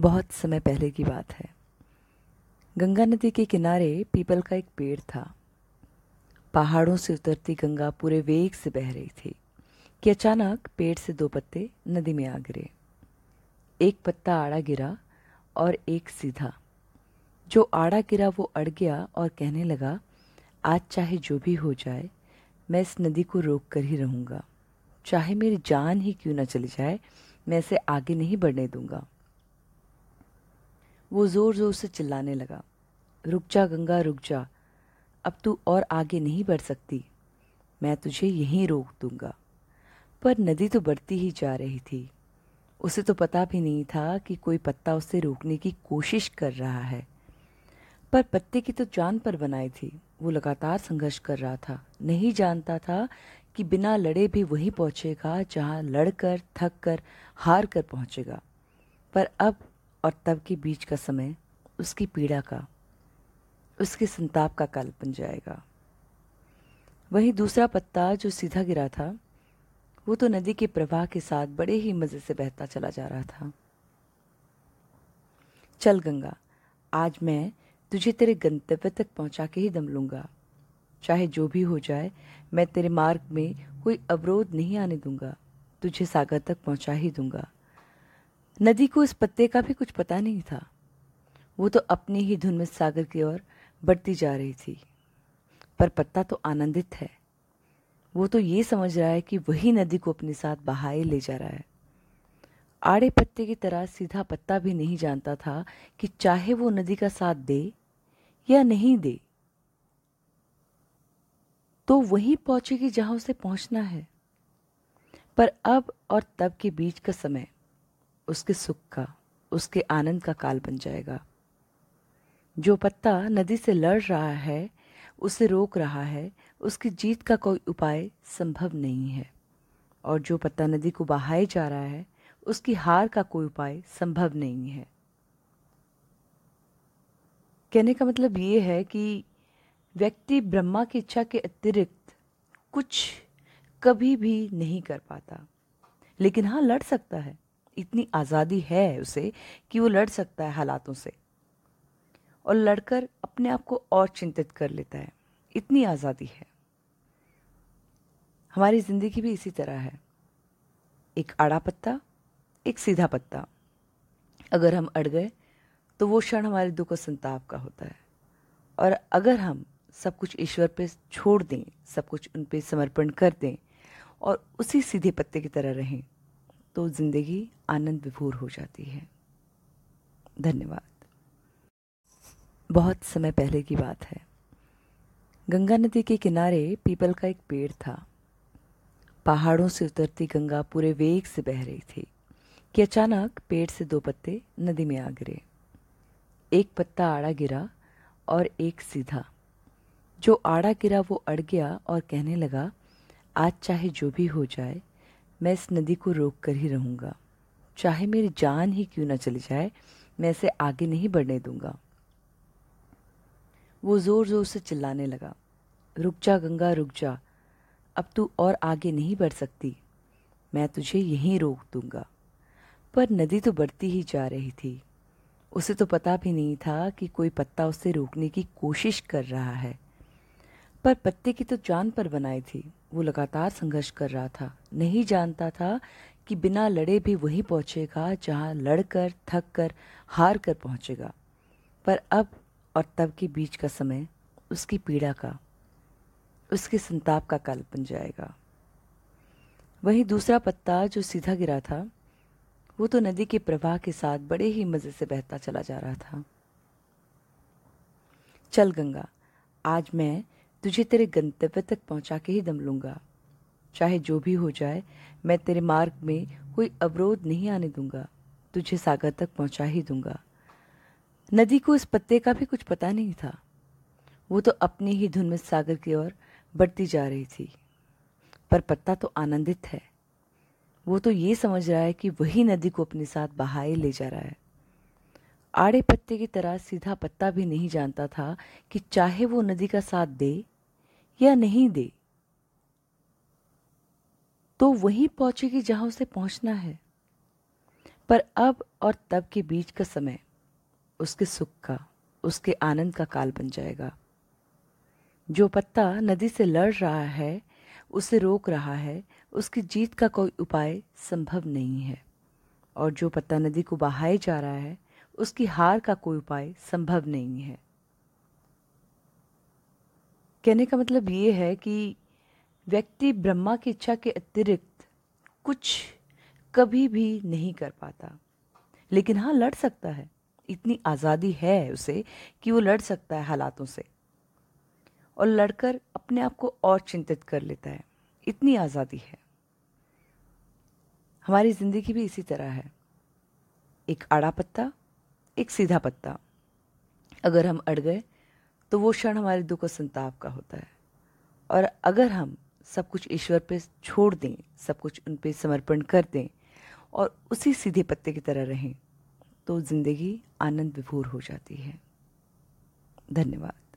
बहुत समय पहले की बात है। गंगा नदी के किनारे पीपल का एक पेड़ था। पहाड़ों से उतरती गंगा पूरे वेग से बह रही थी कि अचानक पेड़ से दो पत्ते नदी में आ गिरे। एक पत्ता आड़ा गिरा और एक सीधा। जो आड़ा गिरा वो अड़ गया और कहने लगा, आज चाहे जो भी हो जाए, मैं इस नदी को रोक कर ही रहूँगा। चाहे मेरी जान ही क्यों ना चली जाए, मैं इसे आगे नहीं बढ़ने दूँगा। वो ज़ोर ज़ोर से चिल्लाने लगा। रुक जा, गंगा, रुक जा। अब तू और आगे नहीं बढ़ सकती। मैं तुझे यहीं रोक दूँगा। पर नदी तो बढ़ती ही जा रही थी। उसे तो पता भी नहीं था कि कोई पत्ता उसे रोकने की कोशिश कर रहा है। पर पत्ते की तो जान पर बनाई थी। वो लगातार संघर्ष कर रहा था। नहीं जानता था कि बिना लड़े भी वहीं पहुंचेगा जहाँ लड़कर थक कर हार कर पहुंचेगा। पर अब और तब के बीच का समय उसकी पीड़ा का, उसके संताप का काल बन जाएगा। वहीं दूसरा पत्ता जो सीधा गिरा था, वो तो नदी के प्रवाह के साथ बड़े ही मज़े से बहता चला जा रहा था। चल गंगा, आज मैं तुझे तेरे गंतव्य तक पहुँचा के ही दम लूँगा। चाहे जो भी हो जाए, मैं तेरे मार्ग में कोई अवरोध नहीं आने दूँगा। तुझे सागर तक पहुँचा ही दूँगा। नदी को इस पत्ते का भी कुछ पता नहीं था। वो तो अपनी ही धुन में सागर की ओर बढ़ती जा रही थी। पर पत्ता तो आनंदित है। वो तो ये समझ रहा है कि वही नदी को अपने साथ बहाए ले जा रहा है। आड़े पत्ते की तरह सीधा पत्ता भी नहीं जानता था कि चाहे वो नदी का साथ दे या नहीं दे। तो वहीं पहुंचेगी जहाँ उसे पहुँचना है। पर अब और तब के बीच का समय उसके सुख का, उसके आनंद का काल बन जाएगा। जो पत्ता नदी से लड़ रहा है, उसे रोक रहा है, उसकी जीत का कोई उपाय संभव नहीं है। और जो पत्ता नदी को बहाए जा रहा है, उसकी हार का कोई उपाय संभव नहीं है। कहने का मतलब ये है कि व्यक्ति ब्रह्मा की इच्छा के अतिरिक्त कुछ कभी भी नहीं कर पाता। लेकिन हाँ लड़ सकता है। इतनी आज़ादी है उसे कि वो लड़ सकता है हालातों से। और लड़कर अपने आप को और चिंतित कर लेता है। इतनी आज़ादी है। हमारी ज़िंदगी भी इसी तरह है। एक आड़ा पत्ता, एक सीधा पत्ता। अगर हम अड़ गए तो वो क्षण हमारे दुख और संताप का होता है। और अगर हम सब कुछ ईश्वर पे छोड़ दें, सब कुछ उन पे समर्पण कर दें और उसी सीधे पत्ते की तरह रहें तो ज़िंदगी आनंद विभोर हो जाती है। धन्यवाद। बहुत समय पहले की बात है। गंगा नदी के किनारे पीपल का एक पेड़ था। पहाड़ों से उतरती गंगा पूरे वेग से बह रही थी कि अचानक पेड़ से दो पत्ते नदी में आ गिरे। एक पत्ता आड़ा गिरा और एक सीधा। जो आड़ा गिरा वो अड़ गया और कहने लगा, आज चाहे जो भी हो जाए मैं इस नदी को रोक कर ही रहूँगा। चाहे मेरी जान ही क्यों न चली जाए, मैं इसे आगे नहीं बढ़ने दूँगा। वो ज़ोर ज़ोर से चिल्लाने लगा। रुक जा, गंगा, रुक जा। अब तू और आगे नहीं बढ़ सकती। मैं तुझे यहीं रोक दूँगा। पर नदी तो बढ़ती ही जा रही थी। उसे तो पता भी नहीं था कि कोई पत्ता उसे रोकने की कोशिश कर रहा है। पर पत्ते की तो जान पर बनाई थी। वो लगातार संघर्ष कर रहा था। नहीं जानता था कि बिना लड़े भी वहीं पहुंचेगा, जहाँ लड़कर थक कर हार कर पहुंचेगा। पर अब और तब के बीच का समय उसकी पीड़ा का, उसके संताप का काल बन जाएगा। वहीं दूसरा पत्ता जो सीधा गिरा था, वो तो नदी के प्रवाह के साथ बड़े ही मज़े से बहता चला जा रहा था। चल गंगा, आज मैं तुझे तेरे गंतव्य तक पहुँचा के ही दम लूँगा। चाहे जो भी हो जाए, मैं तेरे मार्ग में कोई अवरोध नहीं आने दूँगा। तुझे सागर तक पहुँचा ही दूँगा। नदी को इस पत्ते का भी कुछ पता नहीं था। वो तो अपनी ही धुन में सागर की ओर बढ़ती जा रही थी। पर पत्ता तो आनंदित है। वो तो ये समझ रहा है कि वही नदी को अपने साथ बहाए ले जा रहा है। आड़े पत्ते की तरह सीधा पत्ता भी नहीं जानता था कि चाहे वो नदी का साथ दे या नहीं दे। तो वहीं पहुंचेगी जहाँ उसे पहुँचना है। पर अब और तब के बीच का समय, उसके सुख का, उसके आनंद का काल बन जाएगा। जो पत्ता नदी से लड़ रहा है, उसे रोक रहा है, उसकी जीत का कोई उपाय संभव नहीं है। और जो पत्ता नदी को बहाए जा रहा है उसकी हार का कोई उपाय संभव नहीं है। कहने का मतलब ये है कि व्यक्ति ब्रह्मा की इच्छा के अतिरिक्त कुछ कभी भी नहीं कर पाता। लेकिन हाँ लड़ सकता है। इतनी आज़ादी है उसे कि वो लड़ सकता है हालातों से। और लड़कर अपने आप को और चिंतित कर लेता है। इतनी आज़ादी है। हमारी ज़िंदगी भी इसी तरह है। एक आड़ा पत्ता एक सीधा पत्ता। अगर हम अड़ गए तो वो क्षण हमारे दुख और संताप का होता है। और अगर हम सब कुछ ईश्वर पे छोड़ दें, सब कुछ उन पे समर्पण कर दें और उसी सीधे पत्ते की तरह रहें तो ज़िंदगी आनंद विभूर हो जाती है। धन्यवाद।